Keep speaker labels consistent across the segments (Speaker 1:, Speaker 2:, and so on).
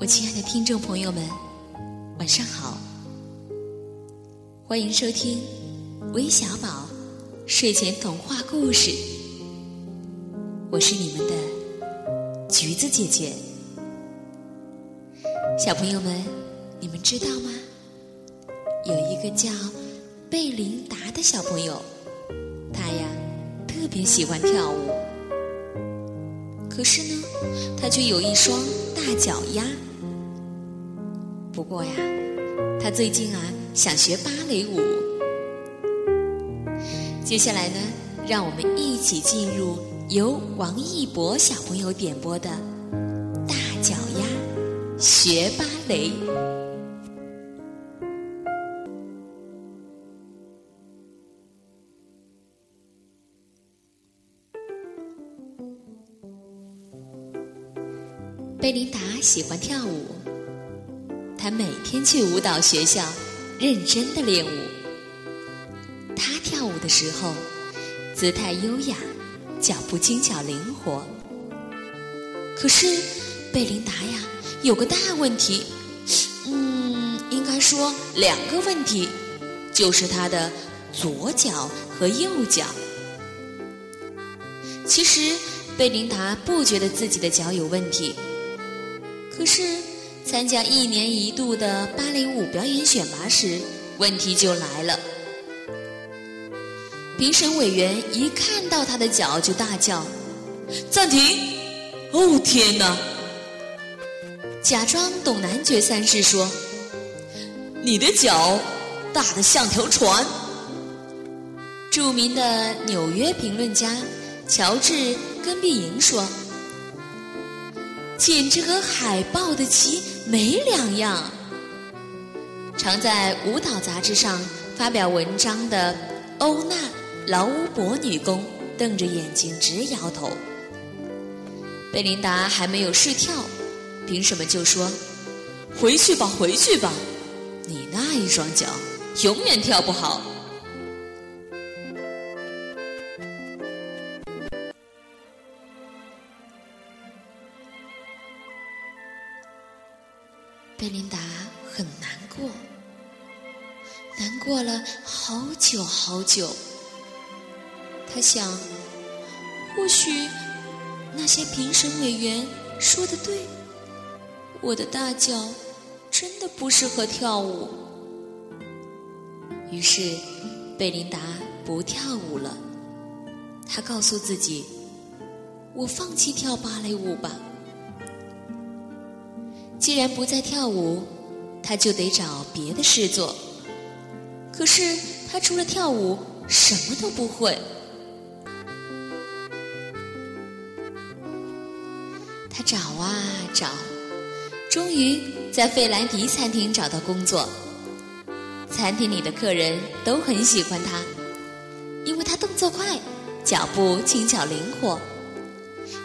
Speaker 1: 我亲爱的听众朋友们，晚上好！欢迎收听微小宝睡前童话故事，我是你们的橘子姐姐。小朋友们，你们知道吗？有一个叫贝琳达的小朋友，他呀特别喜欢跳舞，可是呢，他却有一双大脚丫。不过呀，他最近啊想学芭蕾舞。接下来呢，让我们一起进入由王一博小朋友点播的《大脚丫学芭蕾》。贝琳达喜欢跳舞。他每天去舞蹈学校，认真的练舞。他跳舞的时候，姿态优雅，脚步轻巧灵活。可是，贝琳达呀，有个大问题，嗯，应该说两个问题，就是他的左脚和右脚。其实，贝琳达不觉得自己的脚有问题，可是。参加一年一度的芭蕾舞表演选拔时，问题就来了。评审委员一看到他的脚就大叫：“暂停！”哦天哪！假装懂男爵三世说：“你的脚大的像条船。”著名的纽约评论家乔治·根碧莹说。简直和海豹的鳍没两样。常在舞蹈杂志上发表文章的欧娜·劳乌博女工瞪着眼睛直摇头。贝琳达还没有试跳，凭什么就说：“回去吧，回去吧，你那一双脚永远跳不好。”贝琳达很难过，难过了好久好久。他想，或许那些评审委员说的对，我的大脚真的不适合跳舞。于是，贝琳达不跳舞了。他告诉自己：“我放弃跳芭蕾舞吧。”既然不再跳舞，他就得找别的事做。可是他除了跳舞什么都不会。他找啊找，终于在费兰迪餐厅找到工作。餐厅里的客人都很喜欢他，因为他动作快，脚步轻巧灵活。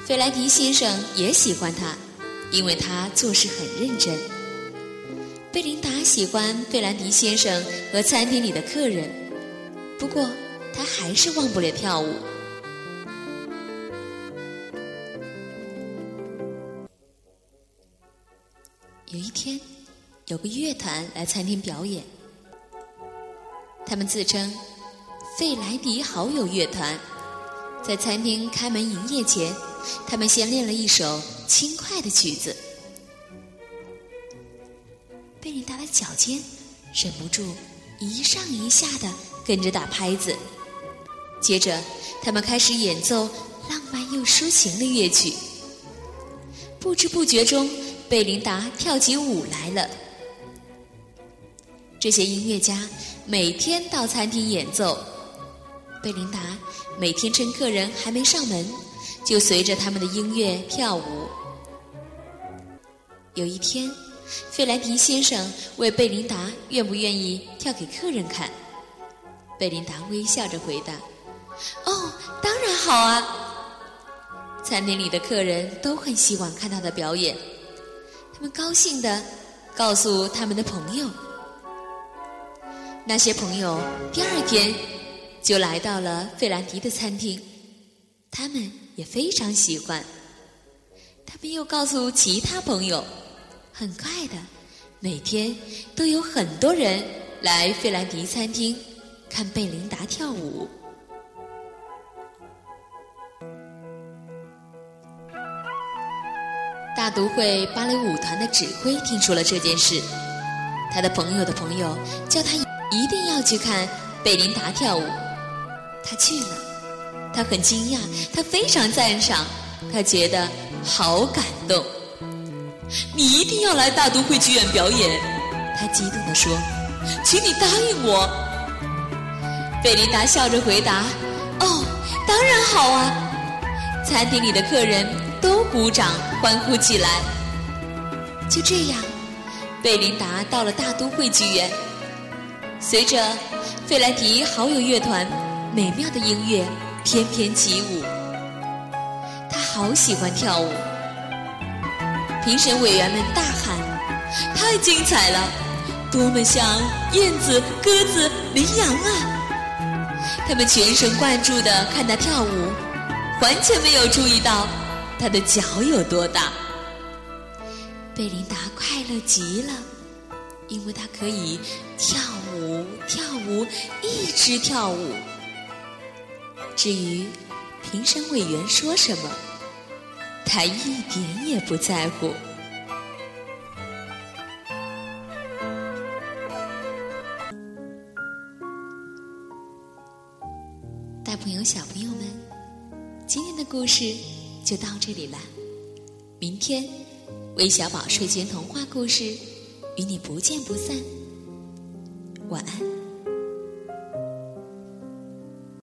Speaker 1: 费兰迪先生也喜欢他。因为他做事很认真，贝琳达喜欢费兰迪先生和餐厅里的客人，不过他还是忘不了跳舞。有一天，有个乐团来餐厅表演，他们自称“费莱迪好友乐团”。在餐厅开门营业前，他们先练了一首。轻快的曲子，贝琳达的脚尖忍不住一上一下的跟着打拍子。接着，他们开始演奏浪漫又抒情的乐曲。不知不觉中，贝琳达跳起舞来了。这些音乐家每天到餐厅演奏，贝琳达每天趁客人还没上门。就随着他们的音乐跳舞。有一天，费兰迪先生问贝琳达愿不愿意跳给客人看。贝琳达微笑着回答：“哦，当然好啊！”餐厅里的客人都很希望看他的表演，他们高兴的告诉他们的朋友。那些朋友第二天就来到了费兰迪的餐厅，他们。也非常喜欢。他们又告诉其他朋友，很快的，每天都有很多人来费兰迪餐厅看贝琳达跳舞。大都会芭蕾舞团的指挥听说了这件事，他的朋友的朋友叫他一定要去看贝琳达跳舞。他去了，他很惊讶，他非常赞赏，他觉得好感动。你一定要来大都会剧院表演，他激动地说：“请你答应我。”贝琳达笑着回答：“哦，当然好啊！”餐厅里的客人。都鼓掌欢呼起来。就这样，贝琳达到了大都会剧院。随着费莱迪好友乐团美妙的音乐翩翩起舞，他好喜欢跳舞。评审委员们大喊：“太精彩了，多么像燕子、鸽子、羚羊啊！”他们全神贯注地看他跳舞，完全没有注意到。他的脚有多大？贝琳达快乐极了，因为她可以跳舞，跳舞，一直跳舞。至于评审委员说什么，他一点也不在乎。大朋友、小朋友们，今天的故事。就到这里了，明天微小宝睡前童话故事与你不见不散，晚安。